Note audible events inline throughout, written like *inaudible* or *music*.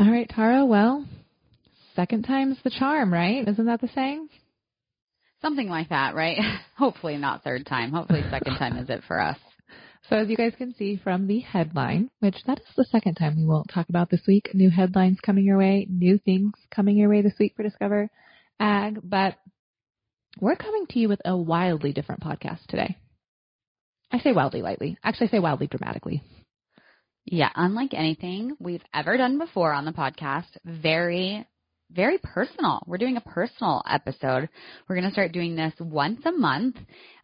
All right, Tara. Well, second time's the charm, right? Isn't that the saying? Something like that, right? *laughs* Hopefully not third time. Hopefully second time is it for us. So as you guys can see from the headline, which that is the second time we won't talk about this week, new headlines coming your way, new things coming your way this week for Discover Ag, but we're coming to you with a wildly different podcast today. I say wildly lightly. Actually, I say wildly dramatically. Yeah, unlike anything we've ever done before on the podcast, very very personal. We're doing a personal episode. We're going to start doing this once a month.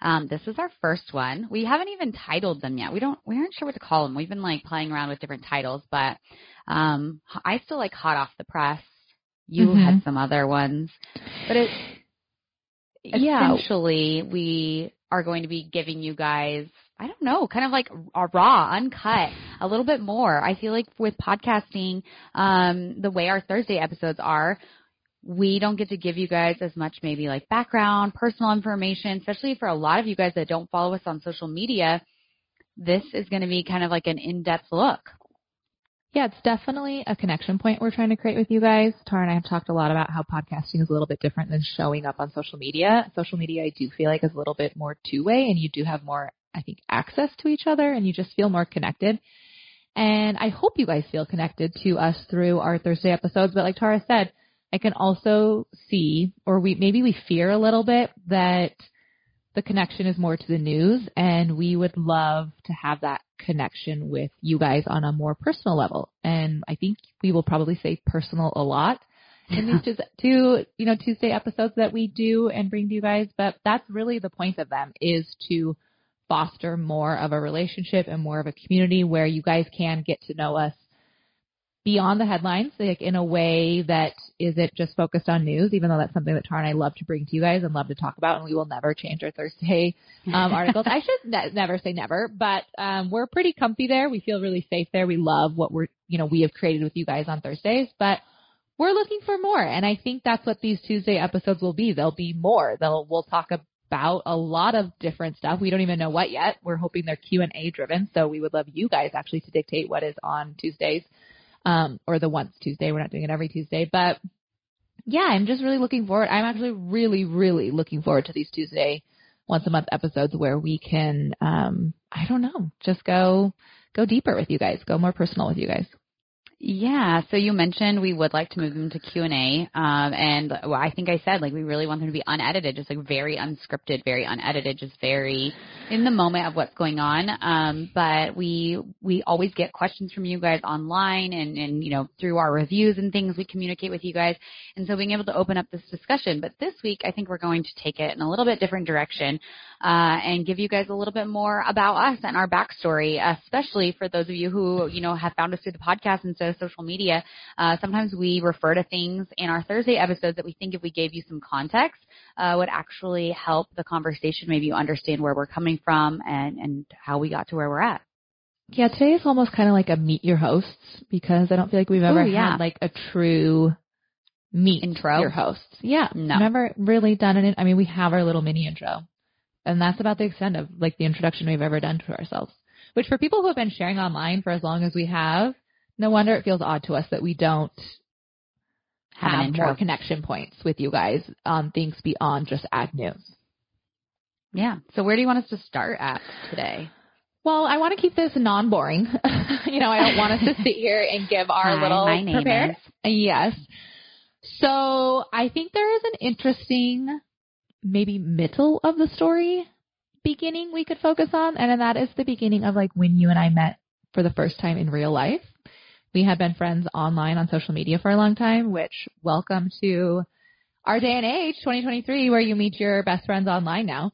Um, this is our first one. We haven't even titled them yet. We don't, we aren't sure what to call them. We've been like playing around with different titles, but, um, I still like hot off the press. You mm-hmm. had some other ones, but it, yeah. essentially we are going to be giving you guys I don't know, kind of like raw, uncut, a little bit more. I feel like with podcasting, um, the way our Thursday episodes are, we don't get to give you guys as much maybe like background, personal information, especially for a lot of you guys that don't follow us on social media. This is going to be kind of like an in-depth look. Yeah, it's definitely a connection point we're trying to create with you guys. Tara and I have talked a lot about how podcasting is a little bit different than showing up on social media. Social media, I do feel like, is a little bit more two-way, and you do have more I think, access to each other and you just feel more connected. And I hope you guys feel connected to us through our Thursday episodes. But like Tara said, I can also see, or we, maybe we fear a little bit that the connection is more to the news and we would love to have that connection with you guys on a more personal level. And I think we will probably say personal a lot in these *laughs* two, two, you know, Tuesday episodes that we do and bring to you guys. But that's really the point of them is to foster more of a relationship and more of a community where you guys can get to know us beyond the headlines, like in a way that isn't just focused on news, even though that's something that Tara and I love to bring to you guys and love to talk about, and we will never change our Thursday um, *laughs* articles. I should ne- never say never, but um, we're pretty comfy there. We feel really safe there. We love what we're, you know, we have created with you guys on Thursdays, but we're looking for more, and I think that's what these Tuesday episodes will be. They'll be more. They'll we'll talk about a lot of different stuff. We don't even know what yet. We're hoping they're Q and A driven, so we would love you guys actually to dictate what is on Tuesdays, um, or the once Tuesday. We're not doing it every Tuesday, but yeah, I'm just really looking forward. I'm actually really, really looking forward to these Tuesday once a month episodes where we can, um, I don't know, just go go deeper with you guys, go more personal with you guys. Yeah. So you mentioned we would like to move them to Q and A, um, and well, I think I said like we really want them to be unedited, just like very unscripted, very unedited, just very in the moment of what's going on. Um, but we we always get questions from you guys online, and and you know through our reviews and things, we communicate with you guys, and so being able to open up this discussion. But this week, I think we're going to take it in a little bit different direction uh, and give you guys a little bit more about us and our backstory, especially for those of you who you know have found us through the podcast and so social media. Uh, sometimes we refer to things in our Thursday episodes that we think if we gave you some context uh, would actually help the conversation. Maybe you understand where we're coming from and, and how we got to where we're at. Yeah, today is almost kind of like a meet your hosts because I don't feel like we've ever Ooh, yeah. had like a true meet intro your hosts. Yeah, no, never really done it. I mean, we have our little mini intro, and that's about the extent of like the introduction we've ever done to ourselves. Which for people who have been sharing online for as long as we have, no wonder it feels odd to us that we don't have more connection points with you guys on things beyond just ag news. Yeah. So where do you want us to start at today? Well, I want to keep this non-boring. *laughs* you know, I don't want us to *laughs* sit here and give our Hi, little my name prepared. is. Yes. So I think there is an interesting, maybe middle of the story beginning we could focus on, and that is the beginning of like when you and I met for the first time in real life. We had been friends online on social media for a long time, which welcome to our day and age, 2023, where you meet your best friends online now.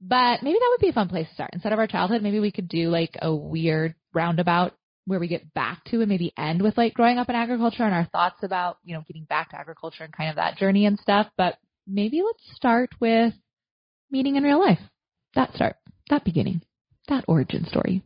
But maybe that would be a fun place to start. Instead of our childhood, maybe we could do like a weird roundabout where we get back to and maybe end with like growing up in agriculture and our thoughts about, you know, getting back to agriculture and kind of that journey and stuff. But maybe let's start with meeting in real life. That start, that beginning, that origin story.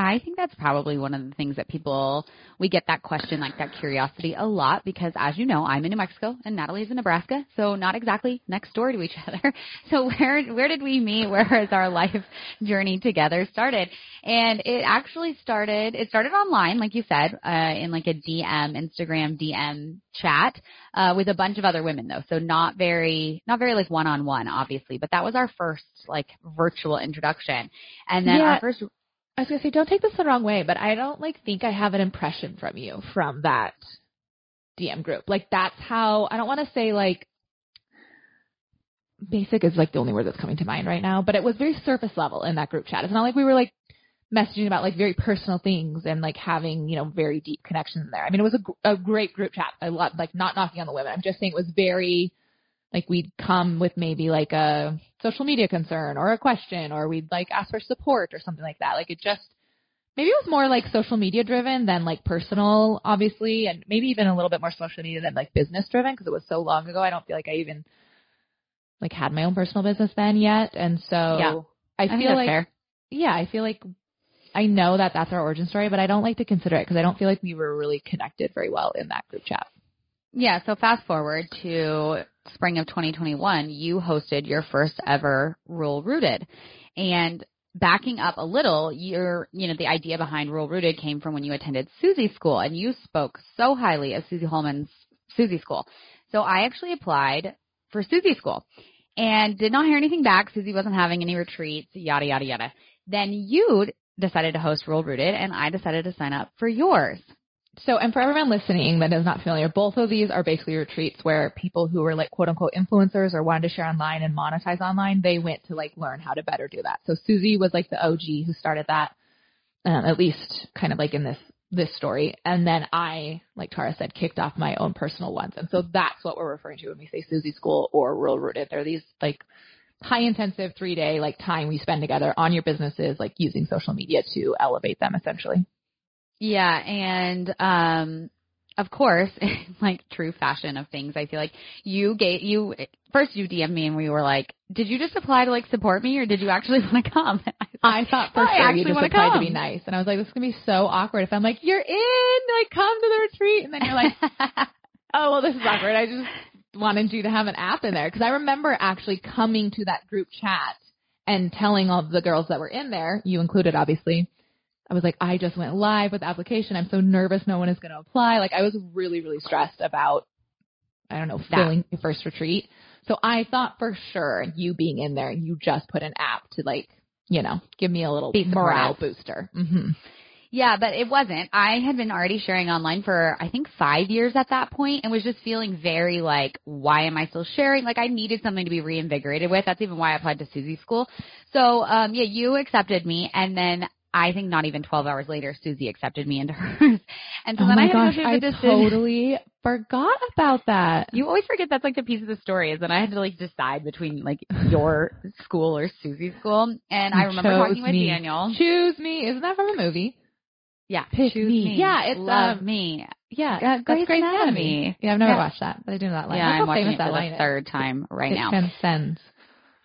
I think that's probably one of the things that people we get that question like that curiosity a lot because as you know, I'm in New Mexico and Natalie's in Nebraska, so not exactly next door to each *laughs* other. So where where did we meet? *laughs* Where has our life journey together started? And it actually started it started online, like you said, uh, in like a DM, Instagram DM chat, uh, with a bunch of other women though. So not very not very like one on one, obviously, but that was our first like virtual introduction. And then Yeah. our first I was gonna say, don't take this the wrong way, but I don't like think I have an impression from you from that DM group. Like that's how I don't want to say like basic is like the only word that's coming to mind right now, but it was very surface level in that group chat. It's not like we were like messaging about like very personal things and like having you know very deep connections there. I mean, it was a, a great group chat. I love like not knocking on the women. I'm just saying it was very like we'd come with maybe like a social media concern or a question or we'd like ask for support or something like that. Like it just maybe it was more like social media driven than like personal, obviously, and maybe even a little bit more social media than like business driven because it was so long ago. I don't feel like I even like had my own personal business then yet, and so Yeah. I I feel like fair. yeah, I feel like I know that that's our origin story, but I don't like to consider it because I don't feel like we were really connected very well in that group chat. Yeah, so fast forward to spring of 2021, you hosted your first ever Rural Rooted. And backing up a little, your, you know, the idea behind Rural Rooted came from when you attended Susie School and you spoke so highly of Susie Holman's Susie School. So I actually applied for Susie School and did not hear anything back. Susie wasn't having any retreats, yada, yada, yada. Then you decided to host Rule Rooted and I decided to sign up for yours. So, and for everyone listening that is not familiar, both of these are basically retreats where people who were like quote unquote influencers or wanted to share online and monetize online, they went to like learn how to better do that. So Susie was like the OG who started that, um, at least kind of like in this, this story. And then I, like Tara said, kicked off my own personal ones. And so that's what we're referring to when we say Susie School or Rural Rooted. They're these like high intensive three day like time we spend together on your businesses, like using social media to elevate them essentially. Yeah, and um of course, *laughs* like true fashion of things, I feel like you gave you first you DM'd me and we were like, "Did you just apply to like support me, or did you actually *laughs* want to come?" *laughs* I thought for I sure actually you just applied to be nice, and I was like, this is gonna be so awkward if I'm like, you're in, like come to the retreat, and then you're like, oh well, this is awkward. I just wanted you to have an app in there because I remember actually coming to that group chat and telling all the girls that were in there, you included, obviously. I was like, I just went live with the application. I'm so nervous. No one is going to apply. Like I was really, really stressed about, I don't know, filling your first retreat. So I thought for sure you being in there, you just put an app to like, you know, give me a little morale booster. hmm yeah, but it wasn't. I had been already sharing online for I think 5 years at that point and was just feeling very like why am I still sharing? Like I needed something to be reinvigorated with. That's even why I applied to Susie school. So, um yeah, you accepted me and then I think not even 12 hours later, Susie accepted me into *laughs* hers. And so oh then I had gosh, to go through I decision. totally forgot about that. You always forget that's like the piece of the story is that I had to like decide between like your *laughs* school or Susie's school. And I remember talking with me. Daniel. Choose me. Isn't that from a movie? Yeah, Pick choose me. me. Yeah, it's, love um, me. Yeah, Uh, that's Grey's Grey's Anatomy. Anatomy. Yeah, I've never Yeah. watched that, but I do know that line. Yeah, I'm watching it that for the third time right it now. transcends.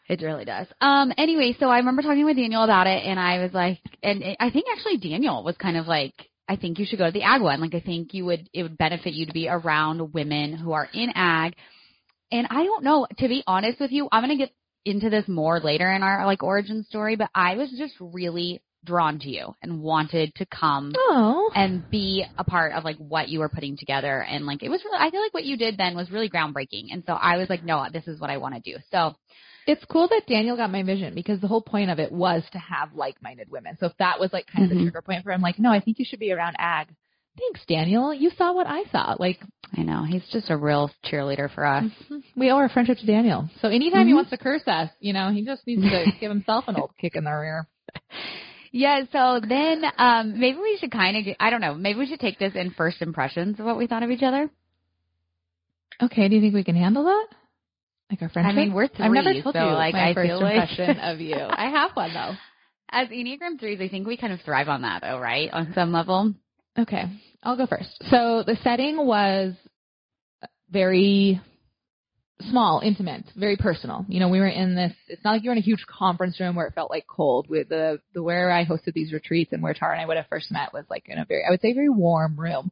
It really does. Um. Anyway, so I remember talking with Daniel about it, and I was like, and I think actually Daniel was kind of like, I think you should go to the ag one. Like, I think you would, it would benefit you to be around women who are in ag. And I don't know, to be honest with you, I'm gonna get into this more later in our like origin story, but I was just really drawn to you and wanted to come Oh. and be a part of like what you were putting together and like it was really I feel like what you did then was really groundbreaking and so I was like no this is what I want to do so It's cool that Daniel got my vision because the whole point of it was to have like-minded women. So if that was like kind of Mhm. the trigger point for him, like, no, I think you should be around ag. Thanks, Daniel. You saw what I saw. Like, I know he's just a real cheerleader for us we owe our friendship to Daniel. So anytime he Mhm. wants to curse us, you know, he just needs to *laughs* give himself an old kick in the rear. yeah so then um maybe we should kind of I don't know maybe we should take this in first impressions of what we thought of each other Okay, do you think we can handle that? Like our friendship? I mean we're 3 I've never told so you like my I first feel like of you. *laughs* I have one though. as Enneagram threes I think we kind of thrive on that though right on some level Okay, I'll go first. So the setting was very small, intimate, very personal. You know, we were in this. It's not like you were in a huge conference room where it felt like cold. With the the where I hosted these retreats and where Tara and I would have first met was like in a very, I would say, very warm room.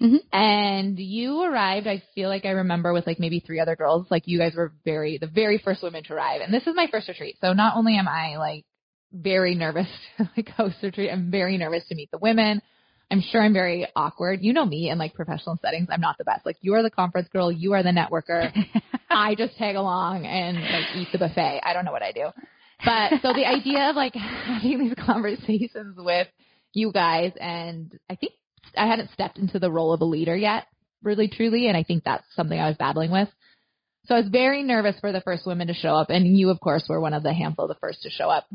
Mhm. And you arrived. I feel like I remember with like maybe three other girls. Like you guys were very the very first women to arrive. And this is my first retreat, so not only am I like very nervous *laughs* to like host a retreat, I'm very nervous to meet the women. I'm sure I'm very awkward. You know me in like professional settings. I'm not the best. Like you are the conference girl. You are the networker. *laughs* I just tag along and like eat the buffet. I don't know what I do. But so the idea of like *laughs* having these conversations with you guys and I think I hadn't stepped into the role of a leader yet, really truly, and I think that's something I was battling with. So I was very nervous for the first women to show up and you of course were one of the handful of the first to show up.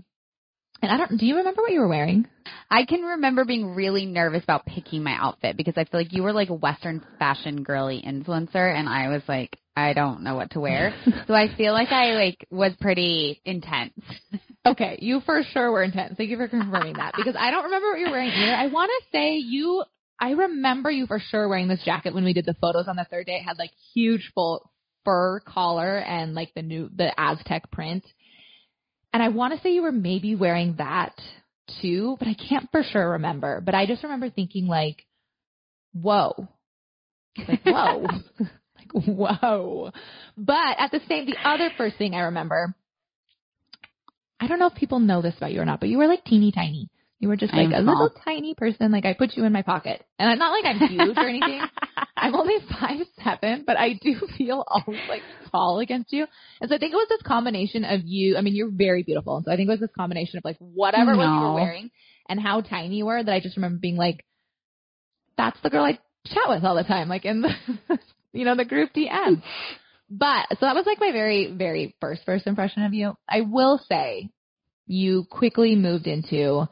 And I don't do you remember what you were wearing? I can remember being really nervous about picking my outfit because I feel like you were like a Western fashion girly influencer and I was like, I don't know what to wear. *laughs* so I feel like I like was pretty intense. *laughs* Okay, you for sure were intense. Thank you for confirming that because I don't remember what you were wearing either. I want to say you, I remember you for sure wearing this jacket when we did the photos on the third day. It had like huge full fur collar and like the new, the Aztec print. And I want to say you were maybe wearing that too, but I can't for sure remember. But I just remember thinking like, whoa, like whoa, *laughs* like whoa. But at the same, the other first thing I remember, I don't know if people know this about you or not, but you were like teeny tiny. You were just like a small. little tiny person. Like I put you in my pocket, and I'm not like I'm huge or anything. *laughs* I'm only five seven, but I do feel always like tall against you. And so I think it was this combination of you. I mean, you're very beautiful, and so I think it was this combination of like whatever it was you were wearing and how tiny you were that I just remember being like, "That's the girl I chat with all the time," like in the *laughs* you know the group DM. But so that was like my very very first first impression of you. I will say, you quickly moved into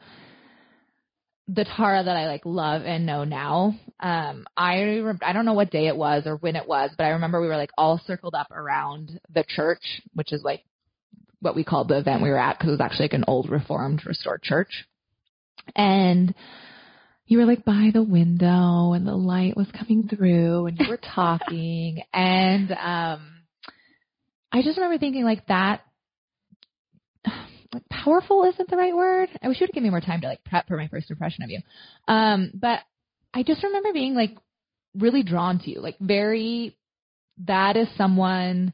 the Tara that I like love and know now. Um, I rem- I don't know what day it was or when it was, but I remember we were like all circled up around the church, which is like what we called the event we were at because it was actually like an old reformed restored church. And you were like by the window and the light was coming through and you were *laughs* talking and um I just remember thinking like that powerful isn't the right word. I wish you would give me more time to like prep for my first impression of you. Um, but I just remember being like really drawn to you, like very, that is someone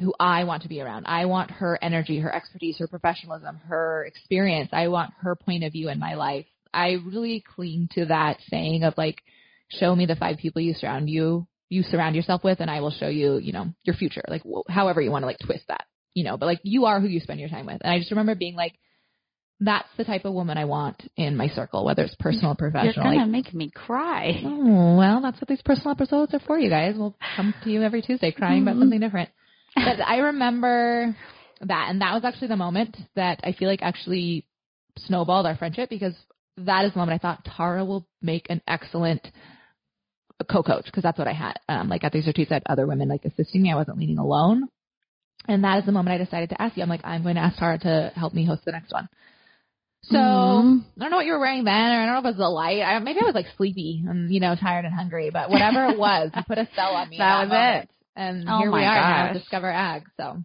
who I want to be around. I want her energy, her expertise, her professionalism, her experience. I want her point of view in my life. I really cling to that saying of like, show me the five people you surround you, you surround yourself with, and I will show you, you know, your future. Like wh- however you want to like twist that you know, but like you are who you spend your time with. And I just remember being like, that's the type of woman I want in my circle, whether it's personal or You're professional. gonna Like, make me cry. *laughs* oh, well, that's what these personal episodes are for, you guys. We'll come to you every Tuesday crying about Mhm. something different. But I remember that, and that was actually the moment that I feel like actually snowballed our friendship because that is the moment I thought Tara will make an excellent co-coach because that's what I had. Um, like at these retreats, I had other women like assisting me. I wasn't leading alone. And that is the moment I decided to ask you. I'm like, I'm going to ask Tara to help me host the next one. So Mhm. I don't know what you were wearing then, or I don't know if it was the light. I, maybe I was like sleepy and you know tired and hungry, but whatever it was, you put a spell on me. *laughs* That in was moment. And Oh here we are now, gosh. at Discover Ag. So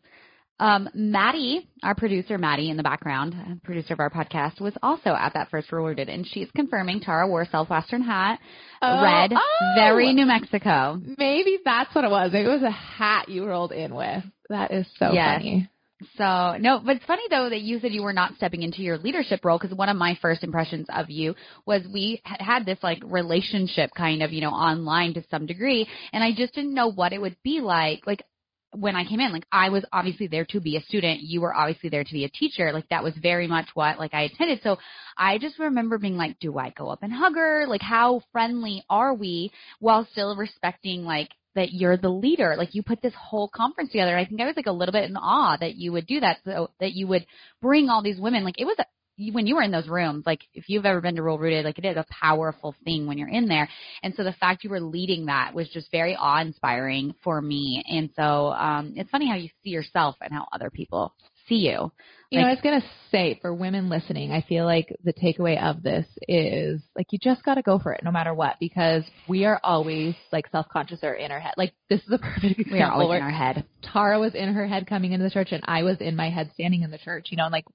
Um, Maddie, our producer, Maddie in the background, producer of our podcast, was also at that first rewarded, and she's confirming Tara wore a Southwestern hat, Oh, red, oh! very New Mexico. maybe that's what it was. Maybe it was a hat you rolled in with. That is so Yes. funny. So no, but it's funny though that you said you were not stepping into your leadership role because one of my first impressions of you was we had had this like relationship kind of you know online to some degree, and I just didn't know what it would be like. Like when I came in, like I was obviously there to be a student, you were obviously there to be a teacher. Like that was very much what like I attended. So I just remember being like, do I go up and hug her? Like how friendly are we while still respecting like that you're the leader. Like you put this whole conference together. I think I was like a little bit in awe that you would do that. So that you would bring all these women. Like it was a, you- when you were in those rooms, like if you've ever been to Rural Rooted, like it is a powerful thing when you're in there. And so the fact you were leading that was just very awe inspiring for me. And so, um, it's funny how you see yourself and how other people see you. You know, I was gonna say for women listening, I feel like the takeaway of this is like you just gotta go for it no matter what because we are always like self conscious or in our head. Like this is a *laughs* perfect example. We are always in our head. Tara was in her head coming into the church and I was in my head standing in the church, you know, and like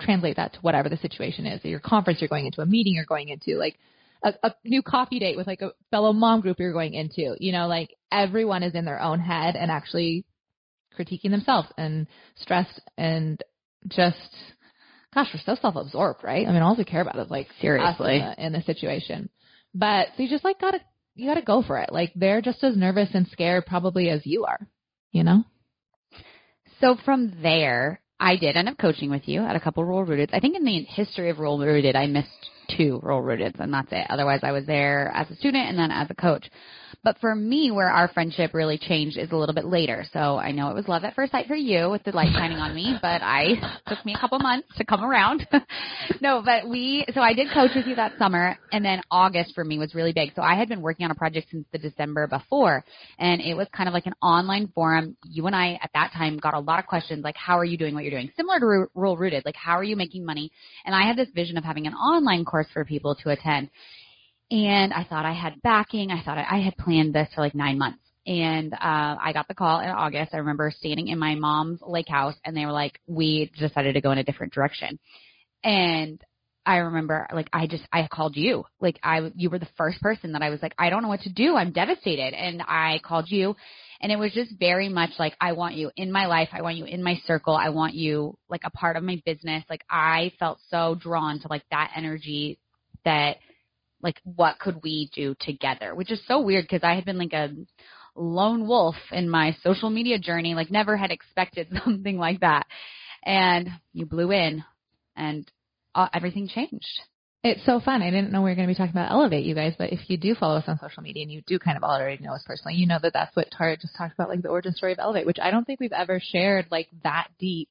translate that to whatever the situation is. Your conference you're going into, a meeting you're going into, like a, a new coffee date with like a fellow mom group you're going into. You know, like everyone is in their own head and actually critiquing themselves and stressed and just gosh, we're so self absorbed, right? I mean all we care about is like Seriously. in the, in the situation. But so you just like gotta you gotta go for it. Like they're just as nervous and scared probably as you are. You know? So from there, I did end up coaching with you at a couple Rural Rooted. I think in the history of Rural Rooted, I missed two Rural Rooted, and that's it. Otherwise, I was there as a student and then as a coach. But for me, where our friendship really changed is a little bit later. So I know it was love at first sight for you with the light shining on me, but I took me a couple months to come around. *laughs* no, but we, so I did coach with you that summer and then August for me was really big. So I had been working on a project since the December before and it was kind of like an online forum. You and I at that time got a lot of questions like, how are you doing what you're doing? Similar to Ru- Rural Rooted, like how are you making money? And I had this vision of having an online course for people to attend. And I thought I had backing. I thought I, I had planned this for like nine months. And uh, I got the call in August. I remember standing in my mom's lake house, and they were like, "We decided to go in a different direction." And I remember, like, I just I called you. Like, I you were the first person that I was like, I don't know what to do. I'm devastated, and I called you. And it was just very much like, I want you in my life. I want you in my circle. I want you like a part of my business. Like, I felt so drawn to like that energy that like what could we do together which is so weird because i had been like a lone wolf in my social media journey like never had expected *laughs* something like that and you blew in and uh, everything changed It's so fun. I didn't know we were going to be talking about Elevate, you guys, but if you do follow us on social media and you do kind of already know us personally, you know that that's what Tara just talked about, like the origin story of Elevate, which I don't think we've ever shared like that deep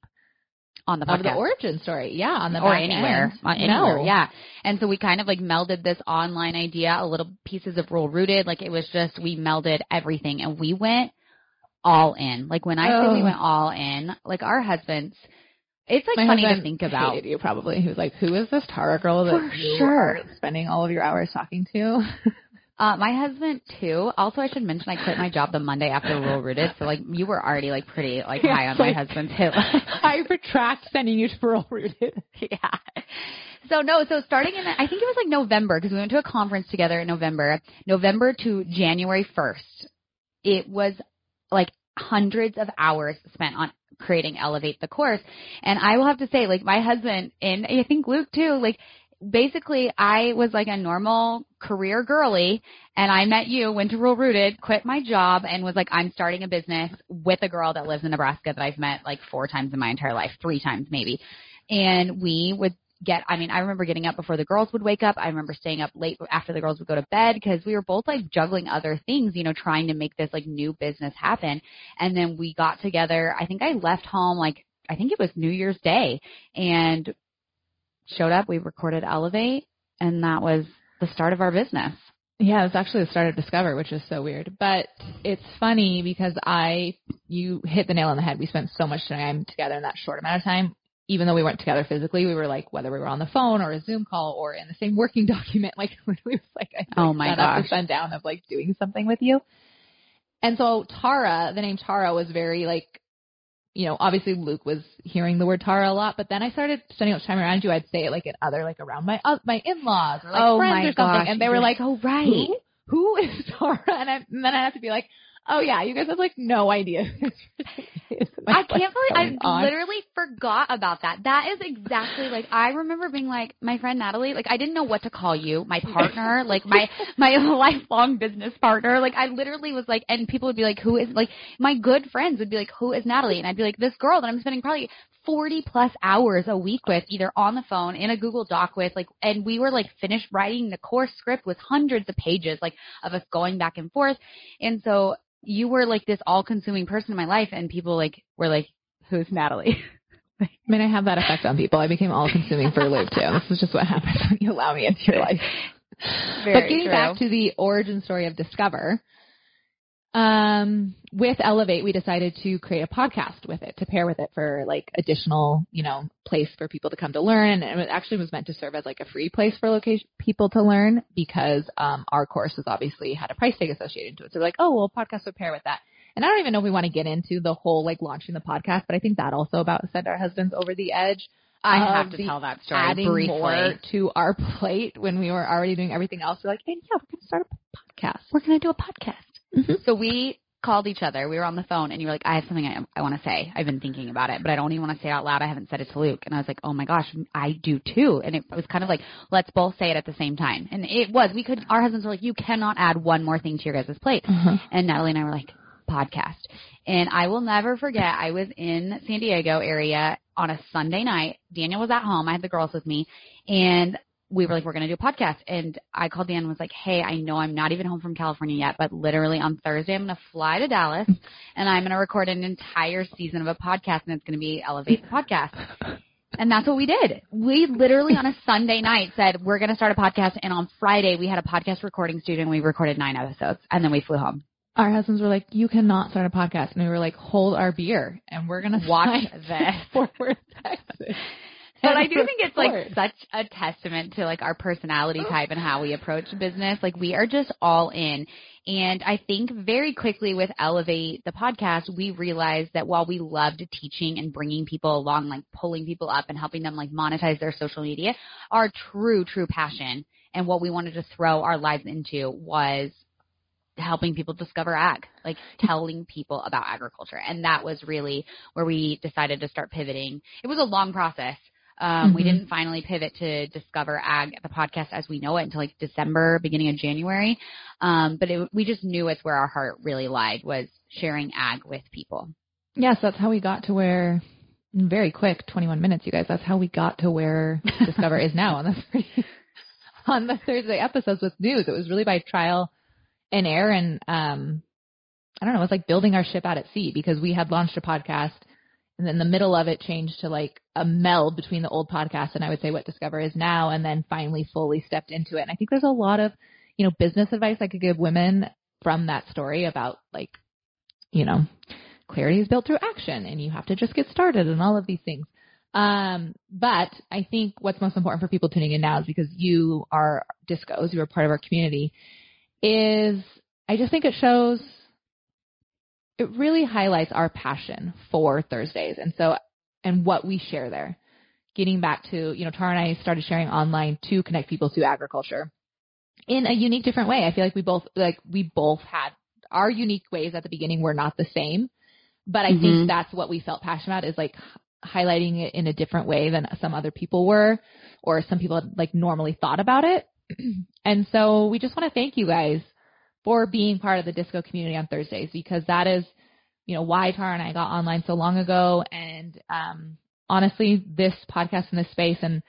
on the of podcast the origin story. Yeah, on the or anywhere, end. on anywhere, No. yeah. And so we kind of like melded this online idea, a little pieces of Rural Rooted, like it was just we melded everything, and we went all in. Like when I say we oh. went all in, like our husbands, it's like My funny to think about. hated you probably. He was like, "Who is this Tara girl that For you sure. are spending all of your hours talking to?" *laughs* Uh, my husband too. Also, I should mention I quit my job the Monday after Rural Rooted, so like you were already like pretty like high on my husband's *laughs* hit. I retract sending you to Rural Rooted. *laughs* yeah. So no, so starting in, I think it was like November because we went to a conference together in November, November to January 1st. It was like hundreds of hours spent on creating Elevate the course. And I will have to say, like my husband and I think Luke too, like basically I was like a normal career girly and I met you, went to Rural Rooted, quit my job and was like, I'm starting a business with a girl that lives in Nebraska that I've met like four times in my entire life, three times maybe. And we would get, I mean, I remember getting up before the girls would wake up. I remember staying up late after the girls would go to bed because we were both like juggling other things, you know, trying to make this like new business happen. And then we got together. I think I left home like, I think it was New Year's Day and showed up. We recorded Elevate and that was the start of our business. Yeah, it was actually the start of Discover, which is so weird. But it's funny because I, you hit the nail on the head. We spent so much time together in that short amount of time. Even though we weren't together physically, we were like, whether we were on the phone or a Zoom call or in the same working *laughs* document, like *laughs* literally was like, I Oh my sun gosh. sundown of like doing something with you. And so Tara, the name Tara was very like, you know, obviously Luke was hearing the word Tara a lot, but then I started spending much time around you. I'd say it like at other, like around my, uh, my in-laws or like oh friends my or something. gosh. and they were like, oh right. who, who is *laughs* Tara? And, I, and then I have to be like, oh yeah, you guys have like no idea. who this is. I can't believe I on. literally forgot about that. That is exactly like I remember being like my friend Natalie. Like I didn't know what to call you, my *laughs* partner, like my my *laughs* lifelong business partner. Like I literally was like, and people would be like, "Who is?" Like my good friends would be like, "Who is Natalie?" And I'd be like, "This girl that I'm spending probably." 40 plus hours a week with either on the phone in a Google Doc with like and we were like finished writing the course script with hundreds of pages like of us going back and forth and so you were like this all consuming person in my life and people like were like who's Natalie *laughs* I mean, I have that effect on people. I became all consuming for Luke too. This is just what happens when you allow me into your life. *laughs* but getting back to the origin story of Discover, um, with Elevate, we decided to create a podcast with it to pair with it for like additional, you know, place for people to come to learn. And it actually was meant to serve as like a free place for location people to learn because um, our courses obviously had a price tag associated to it. So like, oh, well, podcast would pair with that. And I don't even know if we want to get into the whole like launching the podcast, but I think that also about sent our husbands over the edge. I have to tell that story adding briefly. more to our *laughs* plate when we were already doing everything else. We're like, hey, yeah, we're going to start a podcast. We're going to do a podcast. Mm-hmm. So we called each other. We were on the phone, and you were like, "I have something I, I want to say. I've been thinking about it, but I don't even want to say it out loud. I haven't said it to Luke." And I was like, "Oh my gosh, I do too." And it was kind of like, "Let's both say it at the same time." And it was. We could. Our husbands were like, "You cannot add one more thing to your guys' plate." Uh-huh. And Natalie and I were like, "Podcast." And I will never forget. I was in San Diego area on a Sunday night. Daniel was at home. I had the girls with me, and we were like, we're going to do a podcast. And I called Dan and was like, hey, I know I'm not even home from California yet, but literally on Thursday, I'm going to fly to Dallas *laughs* and I'm going to record an entire season of a podcast and it's going to be Elevate the Podcast. *laughs* And that's what we did. We literally on a Sunday night said, we're going to start a podcast. And on Friday, we had a podcast recording studio and we recorded nine episodes and then we flew home. Our husbands were like, you cannot start a podcast. And we were like, hold our beer and we're going to Watch this. *laughs* Fort Worth, Texas. But I do think *laughs* it's like such a testament to like our personality oh, type and how we approach business. Like we are just all in. And I think very quickly with Elevate the podcast, we realized that while we loved teaching and bringing people along, like pulling people up and helping them like monetize their social media, our true, true passion and what we wanted to throw our lives into was helping people discover ag, like *laughs* telling people about agriculture. And that was really where we decided to start pivoting. It was a long process. Um, We Mhm. didn't finally pivot to discover ag, the podcast as we know it until like December, beginning of January. Um, but it, we just knew it's where our heart really lied was sharing ag with people. Yes, that's how we got to where, very quick, 21 minutes, you guys. That's how we got to where *laughs* Discover is now on the on the Thursday episodes with news. It was really by trial and error, and um, I don't know. It was like building our ship out at sea because we had launched a podcast, and then the middle of it changed to like a meld between the old podcast and I would say what Discover is now, and then finally fully stepped into it. And I think there's a lot of you know business advice I could give women from that story about like you know clarity is built through action and you have to just get started and all of these things. Um, but I think what's most important for people tuning in now is because you are discos, you are part of our community, is I just think it shows, it really highlights our passion for Thursdays. And so, and what we share there. Getting back to, you know, Tara and I started sharing online to connect people to agriculture in a unique different way. I feel like we both, like, we both had our unique ways at the beginning were not the same. But I Mhm. think that's what we felt passionate about is like highlighting it in a different way than some other people were or some people had like normally thought about it. *clears throat* and so we just want to thank you guys for being part of the disco community on Thursdays because that is, you know, why Tara and I got online so long ago. And, um, honestly, this podcast in this space and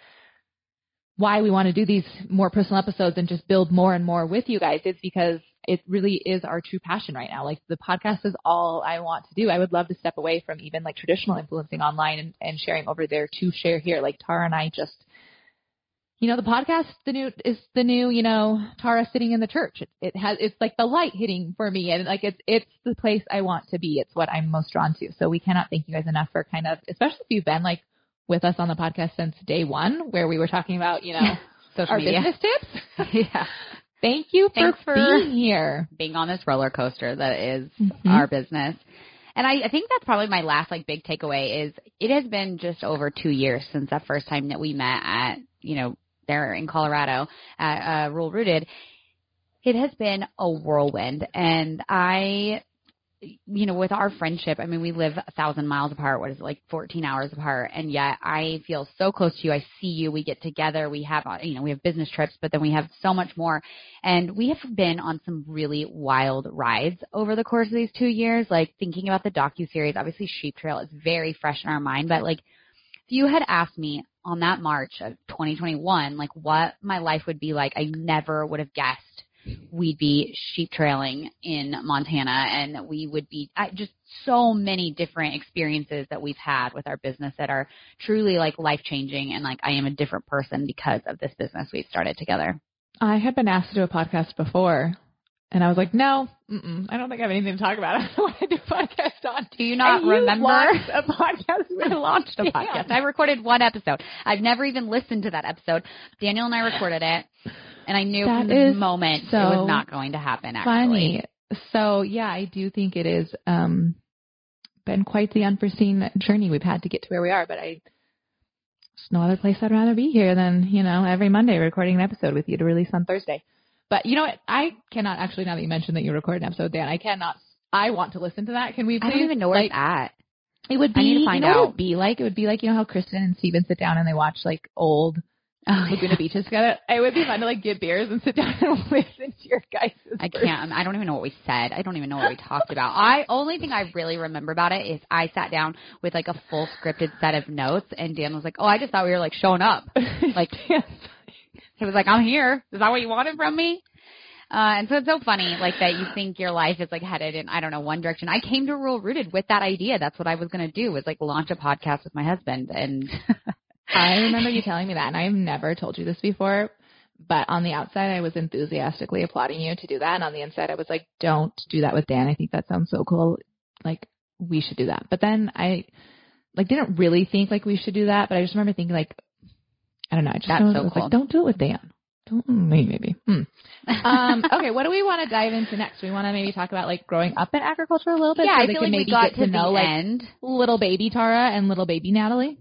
why we want to do these more personal episodes and just build more and more with you guys is because it really is our true passion right now. Like the podcast is all I want to do. I would love to step away from even like traditional influencing online and, and sharing over there to share here. Like Tara and I just, you know, the podcast, the new is the new, you know, Tara sitting in the church. It, it has, it's like the light hitting for me and like it's, it's the place I want to be. It's what I'm most drawn to. So we cannot thank you guys enough for kind of, especially if you've been like with us on the podcast since day one, where we were talking about, you know, *laughs* Social our media. business tips. *laughs* yeah. *laughs* Thank you for, for- being here. Being on this roller coaster that is Mhm. our business. And I, I think that's probably my last like big takeaway is it has been just over two years since that first time that we met at, you know, there in Colorado at uh, Rural Rooted. It has been a whirlwind and I, you know, with our friendship, I mean, we live a thousand miles apart. What is it, like 14 hours apart? And yet I feel so close to you. I see you. We get together. We have, uh, you know, we have business trips, but then we have so much more. And we have been on some really wild rides over the course of these two years, like thinking about the docu-series. Obviously, Sheep Trail is very fresh in our mind, but like, if you had asked me on that March of 2021, like what my life would be like, I never would have guessed we'd be sheep trailing in Montana and we would be I, just so many different experiences that we've had with our business that are truly like life changing and like I am a different person because of this business we've started together. I had been asked to do a podcast before, And I was like, no, I don't think I have anything to talk about. *laughs* I don't want to do a podcast on. Do you not and remember? launched a podcast. I launched a podcast. I recorded one episode. I've never even listened to that episode. Daniel and I recorded it, and I knew That from the moment it was not going to happen. Actually, Funny. So yeah, I do think it is um been quite the unforeseen journey we've had to get to where we are, but I there's no other place I'd rather be here than, you know, every Monday recording an episode with you to release on Thursday. But you know what? I cannot actually now that you mentioned that you recorded an episode, Dan, I cannot I want to listen to that. Can we please I don't even know where like, it's at. it would be I need to find you know what it out. would be like? It would be like, you know how Kristin and Stephen sit down and they watch like old Oh, Laguna Beaches together? It would be fun to like get beers and sit *laughs* down and listen to your guys' I can't. I don't even know what we said. I don't even know what we talked about. I only thing I really remember about it is I sat down with like a full scripted set of notes, and Dan was like, "Oh, I just thought we were like showing up." *laughs* Like he was like, "I'm here. Is that what you wanted from me?" Uh, and so it's so funny, like that you think your life is like headed in I don't know one direction. I came to Rural Rooted with that idea. That's what I was going to do was like launch a podcast with my husband, and *laughs* I remember you telling me that, and I've never told you this before. But on the outside, I was enthusiastically applauding you to do that, and on the inside, I was like, "Don't do that with Dan. I think that sounds so cool. Like, we should do that." But then I, like, didn't really think like we should do that. But I just remember thinking like, I don't know. I just That's so cool. like, "Don't do it with Dan." Don't maybe maybe. Hmm. Um, okay, what do we want to dive into next? We want to maybe talk about like growing up in agriculture a little bit. yeah, so I feel can like maybe we got get to, to know the like end. little baby Tara and little baby Natalie.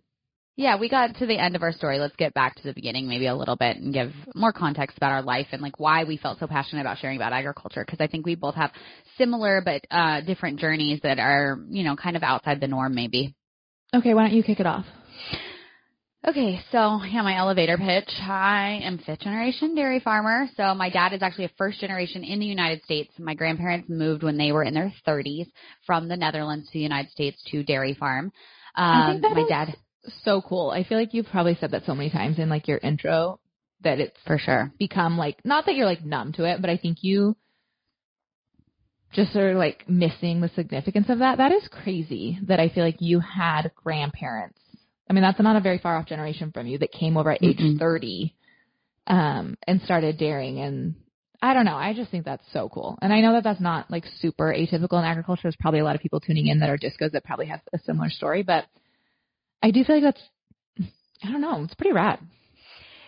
Yeah, we got to the end of our story. Let's get back to the beginning maybe a little bit and give more context about our life and like why we felt so passionate about sharing about agriculture because I think we both have similar but uh different journeys that are, you know, kind of outside the norm maybe. Okay, why don't you kick it off? Okay, so yeah, my elevator pitch. I am fifth generation dairy farmer. So my dad is actually a first generation in the United States. My grandparents moved when they were in their 30s from the Netherlands to the United States to dairy farm. I Um, think that my is dad, so cool. I feel like you've probably said that so many times in like your intro that it's for sure. become like not that you're like numb to it, but I think you just are like missing the significance of that. That is crazy that I feel like you had grandparents. I mean, that's not a very far off generation from you that came over at age Mm-mm. 30 um and started dairying and I don't know. I just think that's so cool. And I know that that's not like super atypical in agriculture. There's probably a lot of people tuning in that are discos that probably have a similar story, but I do feel like that's I don't know. It's pretty rad.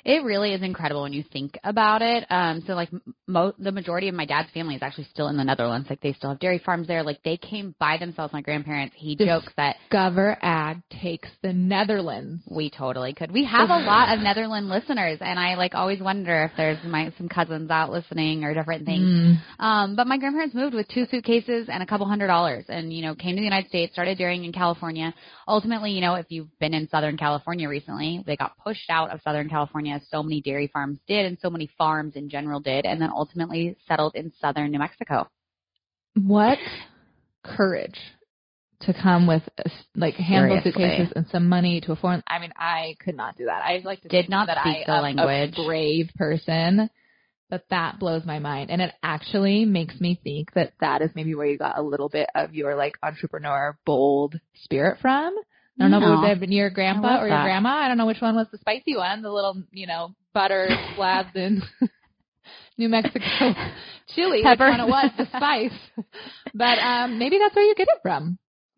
It really is incredible when you think about it. Um, so like mo- the majority of my dad's family is actually still in the Netherlands. Like they still have dairy farms there. Like they came by themselves. My grandparents. He Dis- jokes that Discover Ag takes the Netherlands. we totally could. We have a *laughs* lot of Netherland listeners, and I like always wonder if there's my some cousins out listening or different things. Mm. Um, but my grandparents moved with two suitcases and a couple hundred dollars and, you know, came to the United States, started dairying in California. Ultimately, you know, if you've been in Southern California recently, they got pushed out of Southern California as so many dairy farms did and so many farms in general did and then ultimately settled in Southern New Mexico. What courage to come with a s like handful suitcases and some money to a foreign. I mean, I could not do that. I like to Did not that speak I the language. a brave person, but that blows my mind, and it actually makes me think that that is maybe where you got a little bit of your like entrepreneur bold spirit from. I don't know if it No. would have been your grandpa or your that. grandma. I don't know which one was the spicy one, the little, you know, butter *laughs* slabs in *laughs* New Mexico *laughs* chili. Pepper. Which one it was, the spice. but um maybe that's where you get it from.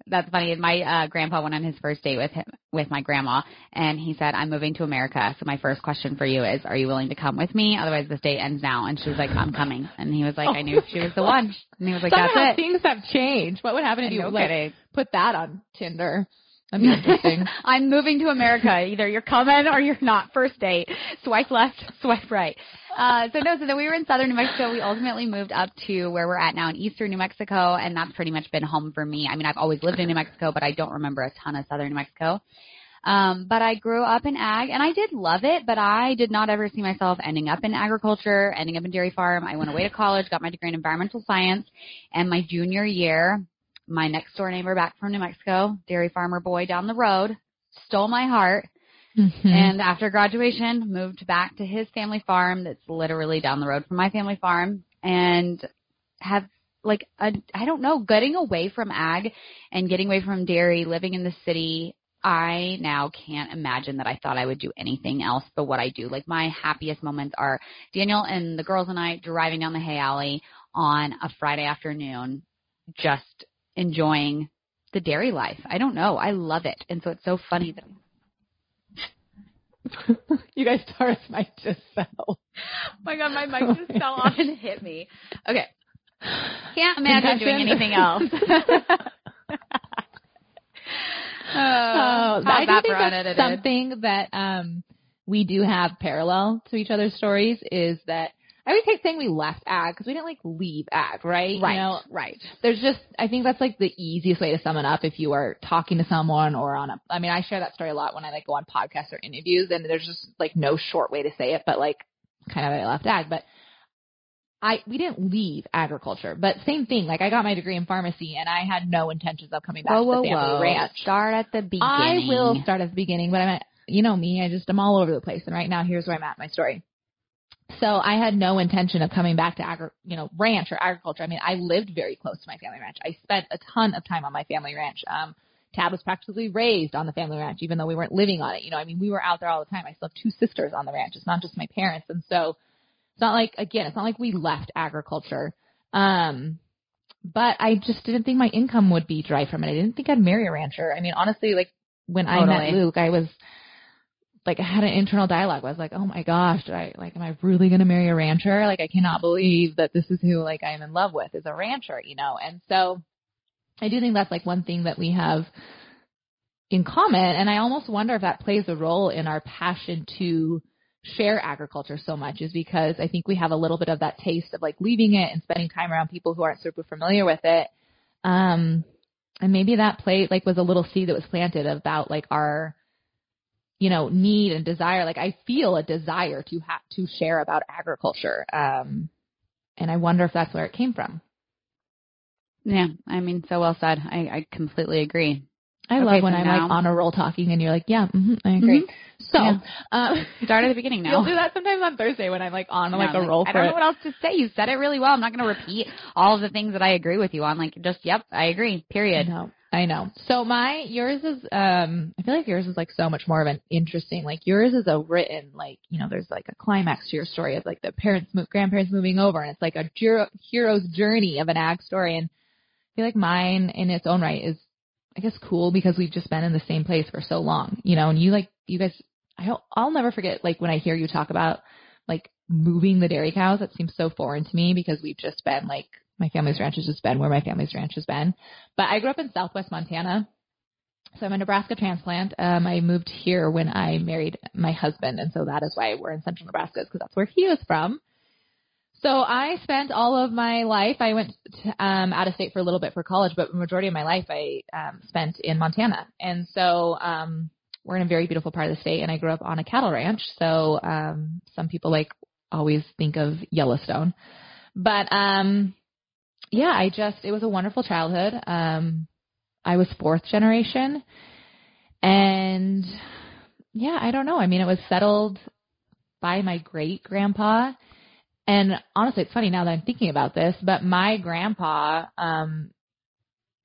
That's funny. My uh, grandpa went on his first date with him, with my grandma, and he said, "I'm moving to America. So my first question for you is, are you willing to come with me? Otherwise, this date ends now." And she was like, "I'm coming." And he was like, "I knew she was the one." And he was like, Somehow "That's it." things have changed. What would happen if you No like put that on Tinder? That'd be interesting. I'm moving to America. Either you're coming or you're not. First date. Swipe left, *laughs* swipe right. Uh, so no, so then we were in southern New Mexico. We ultimately moved up to where we're at now in eastern New Mexico, and that's pretty much been home for me. I mean, I've always lived in New Mexico, but I don't remember a ton of southern New Mexico. Um, but I grew up in ag, and I did love it, but I did not ever see myself ending up in agriculture, ending up in dairy farm. I went away to college, got my degree in environmental science, and my junior year, my next door neighbor back from New Mexico, dairy farmer boy down the road, stole my heart Mhm. and after graduation moved back to his family farm that's literally down the road from my family farm and have like a, I don't know, getting away from ag and getting away from dairy, living in the city, I now can't imagine that I thought I would do anything else but what I do. Like my happiest moments are Daniel and the girls and I driving down the hay alley on a Friday afternoon, just enjoying the dairy life. I don't know. I love it. And so it's so funny that *laughs* you guys, Tara's mic just fell. Oh my god, my mic just *laughs* fell off and hit me. Okay. Can't *laughs* imagine doing anything else. oh, I do think that's something that um we do have parallel to each other's stories is that I always hate saying we left ag because we didn't like leave ag, right? Right. You know, right. there's just I think that's like the easiest way to sum it up if you are talking to someone or on a I mean I share that story a lot when I like go on podcasts or interviews and there's just like no short way to say it but like kind of I left ag but I we didn't leave agriculture but same thing like I got my degree in pharmacy and I had no intentions of coming back whoa, to whoa, the family whoa. ranch. Start at the beginning. I will start at the beginning but I'm at, you know me I just I'm all over the place and right now here's where I'm at in my story. So I had no intention of coming back to agri, you know, ranch or agriculture. I mean, I lived very close to my family ranch. I spent a ton of time on my family ranch. Um, Tad was practically raised on the family ranch, even though we weren't living on it. You know, I mean, we were out there all the time. I still have two sisters on the ranch. It's not just my parents. And so it's not like, again, it's not like we left agriculture. Um, but I just didn't think my income would be dry from it. I didn't think I'd marry a rancher. I mean, honestly, like when I met Luke, I was like I had an internal dialogue. I was like, oh my gosh, do I like am I really gonna marry a rancher? Like I cannot believe that this is who like I'm in love with is a rancher, you know. And so I do think that's like one thing that we have in common and I almost wonder if that plays a role in our passion to share agriculture so much is because I think we have a little bit of that taste of like leaving it and spending time around people who aren't super familiar with it. Um and maybe that play like was a little seed that was planted about like our you know need and desire like i feel a desire to have to share about agriculture um and i wonder if that's where it came from Yeah, I mean, so well said. I, I completely agree. I Okay, love when so i'm now- like on a roll talking and you're like yeah hmm i agree so Yeah. um *laughs* Start at the beginning *laughs* now. you'll do that sometimes on thursday when i'm like on like No, a roll I don't it know what else to say. You said it really well. I'm not going to repeat all of the things that I agree with you on. Like, just yep, I agree. Period. I know. I know. So my yours is um I feel like yours is like so much more of an interesting like yours is a written like you know there's like a climax to your story of like the parents mo- grandparents moving over and it's like a hero, hero's journey of an ag story and I feel like mine in its own right is I guess cool because we've just been in the same place for so long you know and you like you guys I I'll never forget like when I hear you talk about like moving the dairy cows that seems so foreign to me because we've just been like my family's ranch has just been where my family's ranch has been but I grew up in southwest Montana. So I'm a Nebraska transplant. Um, I moved here when I married my husband, and so that is why we're in central Nebraska, because that's where he was from. So I spent all of my life. I went to, um, out of state for a little bit for college, but the majority of my life I um, spent in Montana. And so um, we're in a very beautiful part of the state, and I grew up on a cattle ranch. So um, some people like always think of Yellowstone, but um, yeah, I just it was a wonderful childhood. Um I was fourth generation and yeah, I don't know. I mean, it was settled by my great grandpa. And honestly, it's funny now that I'm thinking about this, but my grandpa um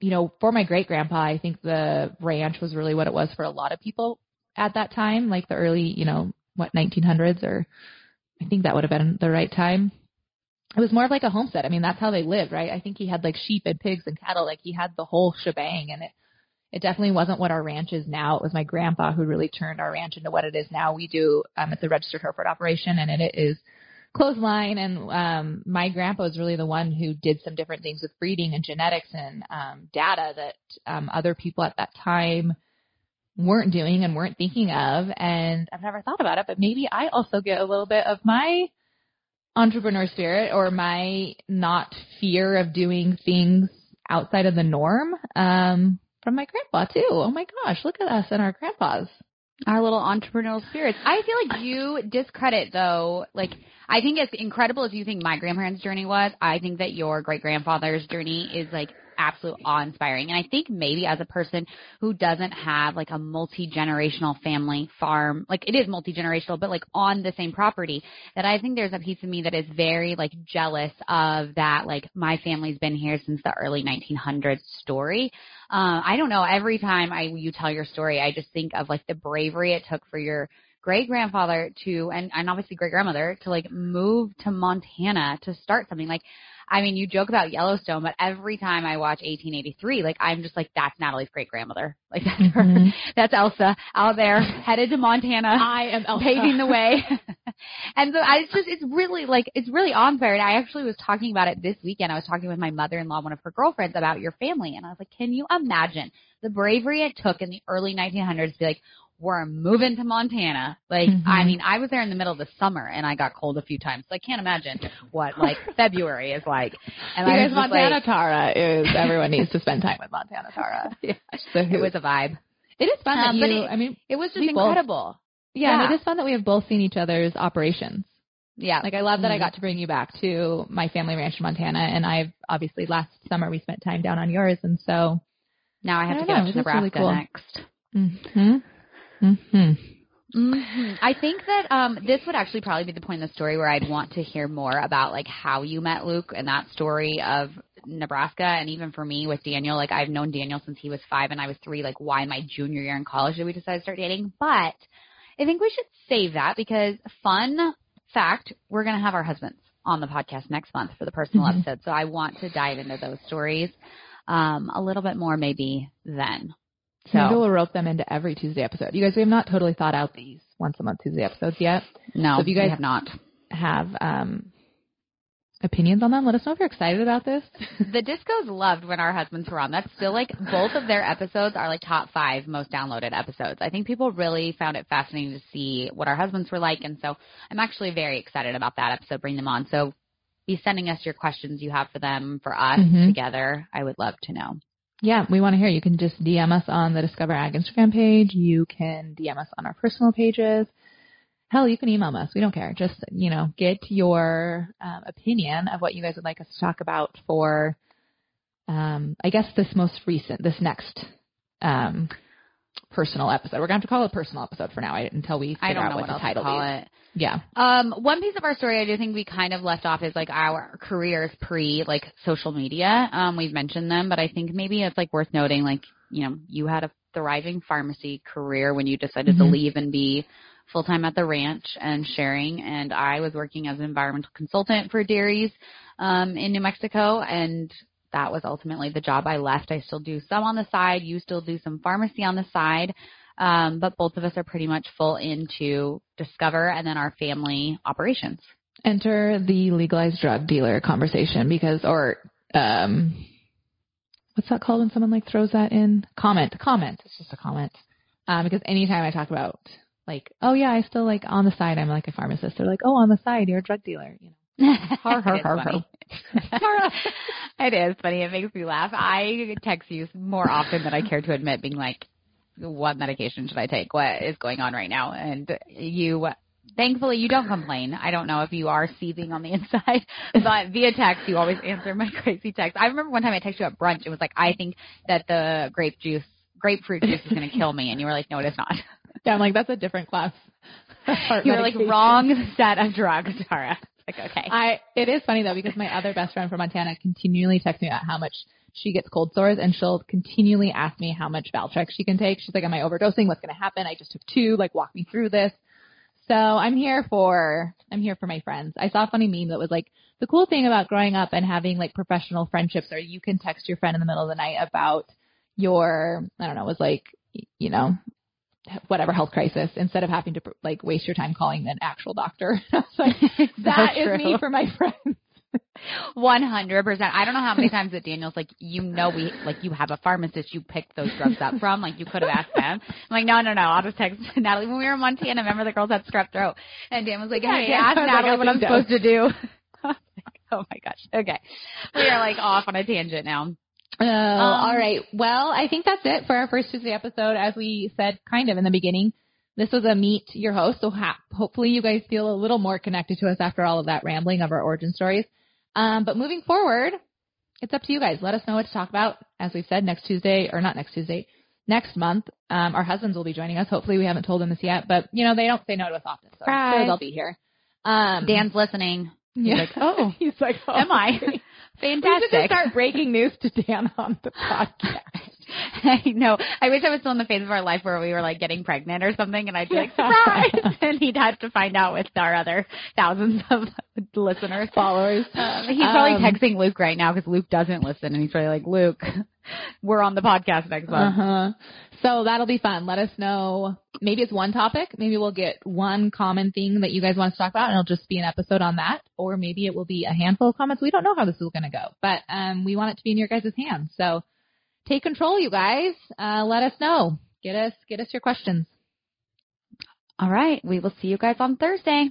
you know, for my great grandpa, I think the ranch was really what it was for a lot of people at that time, like the early, you know, what 1900s or I think that would have been the right time it was more of like a homestead. I mean, that's how they lived, right? I think he had like sheep and pigs and cattle. Like he had the whole shebang and it, it definitely wasn't what our ranch is now. It was my grandpa who really turned our ranch into what it is now. We do, um, it's a registered Hereford operation and it is closed line. And, um, my grandpa was really the one who did some different things with breeding and genetics and, um, data that, um, other people at that time weren't doing and weren't thinking of. And I've never thought about it, but maybe I also get a little bit of my, entrepreneur spirit or my not fear of doing things outside of the norm um from my grandpa too. Oh my gosh, look at us and our grandpas. Our little entrepreneurial spirits. I feel like you discredit though, like I think as incredible as you think my grandparents' journey was, I think that your great grandfather's journey is like absolute awe inspiring. And I think maybe as a person who doesn't have like a multi generational family farm, like it is multi generational, but like on the same property, that I think there's a piece of me that is very like jealous of that, like my family's been here since the early 1900s story. Uh, I don't know. Every time I you tell your story, I just think of like the bravery it took for your great grandfather to and, and obviously great grandmother to like move to Montana to start something. Like I mean, you joke about Yellowstone, but every time I watch 1883, like I'm just like, that's Natalie's great grandmother. Like that's her. Mhm. *laughs* That's Elsa out there headed to Montana I am Elsa. paving the way. *laughs* and so I it's just it's really like it's really unfair. And I actually was talking about it this weekend. I was talking with my mother in law, one of her girlfriends, about your family, and I was like, Can you imagine the bravery it took in the early 1900s to be like, we're moving to Montana. Like, Mhm. I mean, I was there in the middle of the summer and I got cold a few times. So I can't imagine what like *laughs* February is like. And I Because was Montana like, Tara is *laughs* everyone needs to spend time with Montana Tara. *laughs* Yeah. So it was a vibe. it is fun Um, that you. it- I mean, It was just We both- incredible. yeah, and it is fun that we have both seen each other's operations. Yeah. Like I love that I Mhm. got to bring you back to my family ranch in Montana, and I've obviously last summer we spent time down on yours, and so. now I have I to get know, up to is really cool. next. Hmm. Hmm. Mhm. I think that um, this would actually probably be the point in the story where I'd want to hear more about like how you met Luke and that story of Nebraska, and even for me with Daniel, like I've known Daniel since he was five and I was three. Like why my junior year in college did we decide to start dating? But I think we should save that because fun fact, we're gonna have our husbands on the podcast next month for the personal Mhm. episode. So I want to dive into those stories um, a little bit more maybe then. So Maybe we'll rope them into every Tuesday episode. You guys, we have not totally thought out these once a month Tuesday episodes yet. no, So if you guys- have not. Have um, opinions on them? Let us know if you're excited about this. *laughs* The discos loved when our husbands were on. That's still like both of their episodes are like top five most downloaded episodes. I think people really found it fascinating to see what our husbands were like, and so I'm actually very excited about that episode. Bring them on. So be sending us your questions you have for them for us Mhm. together. I would love to know. Yeah, we want to hear. You can just DM us on the Discover Ag Instagram page. You can DM us on our personal pages. Hell, you can email us. We don't care. Just, you know, get your um, opinion of what you guys would like us to talk about for, um, I guess, this most recent, this next um, personal episode. We're going to have to call it a personal episode for now until we figure I don't out know what, what to else to title call these. it. Yeah. Um, one piece of our story I do think we kind of left off is like our careers pre like social media. Um, we've mentioned them, but I think maybe it's like worth noting, like, you know, you had a thriving pharmacy career when you decided to Mhm. leave and be full time at the ranch and sharing. And I was working as an environmental consultant for dairies, um, in New Mexico. And that was ultimately the job I left. I still do some on the side. You still do some pharmacy on the side. Um, but both of us are pretty much full into Discover and then our family operations. enter the legalized drug dealer conversation because or um what's that called when someone like throws that in comment comment it's just a comment um because anytime i talk about like oh yeah i still like on the side i'm like a pharmacist they're like oh on the side you're a drug dealer you know *laughs* Har, har, har, har. *laughs* *laughs* it is funny. It makes me laugh. I text you more often than I care to admit, being like, "What medication should I take? What is going on right now?" And you, thankfully, you don't complain. I don't know if you are seething on the *laughs* inside, but via text, you always answer my *laughs* crazy text. I remember one time I texted you at brunch. It was like, "I think that the grape juice, grapefruit juice, is going to kill me," and you were like, "No, it is not." yeah i'm like that's a different class Heart *laughs* You were like, "Wrong set of drugs, Tara." Like, okay. I it is funny though because my other best friend from Montana continually texts me about how much she gets cold sores and she'll continually ask me how much Valtrex she can take. She's like, Am I overdosing? What's gonna happen? I just took two, like walk me through this. So I'm here for I'm here for my friends. I saw a funny meme that was like the cool thing about growing up and having like professional friendships are you can text your friend in the middle of the night about your I don't know, it was like you know, whatever health crisis instead of having to like waste your time calling an actual doctor. *laughs* *laughs* Like, that is me for my *laughs* friends. One hundred percent. I don't know how many times that Daniel's like, you know, we like you have a pharmacist you picked those drugs up from. Like you could have asked them. I'm like, no, no, no. I'll just text Natalie when we were in Montana. Remember the girls had strep throat, and Dan was like, Yeah, hey, Dan ask Natalie what I'm supposed to do. Like, oh my gosh. Okay, we are like off on a tangent now. Oh, Um, all right. Well, I think that's it for our first Tuesday episode. As we said kind of in the beginning, this was a meet your host. So ha- hopefully you guys feel a little more connected to us after all of that rambling of our origin stories. Um, but moving forward, it's up to you guys. Let us know what to talk about. As we've said, next Tuesday, or not next Tuesday, next month, um, our husbands will be joining us. Hopefully we haven't told them this yet, but you know, they don't say no to us often. So sure they'll be here. Um, Dan's listening. yeah. like, oh, *laughs* he's like, oh, Am I? *laughs* okay. We should just start breaking news to Dan on the podcast. *laughs* *laughs* I know. I wish I was still in the phase of our life where we were like getting pregnant or something, and I'd be like, *laughs* surprise! *laughs* and he'd have to find out with our other thousands of listeners, followers. Um, he's probably Um, texting Luke right now because Luke doesn't listen, and he's probably like, Luke, we're on the podcast next month. Uh-huh. So that'll be fun. Let us know. Maybe it's one topic. Maybe we'll get one common thing that you guys want us to talk about and it'll just be an episode on that. Or maybe it will be a handful of comments. We don't know how this is going to go, but, um, we want it to be in your guys' hands. So take control, you guys. Uh, let us know. Get us, get us your questions. All right, we will see you guys on Thursday.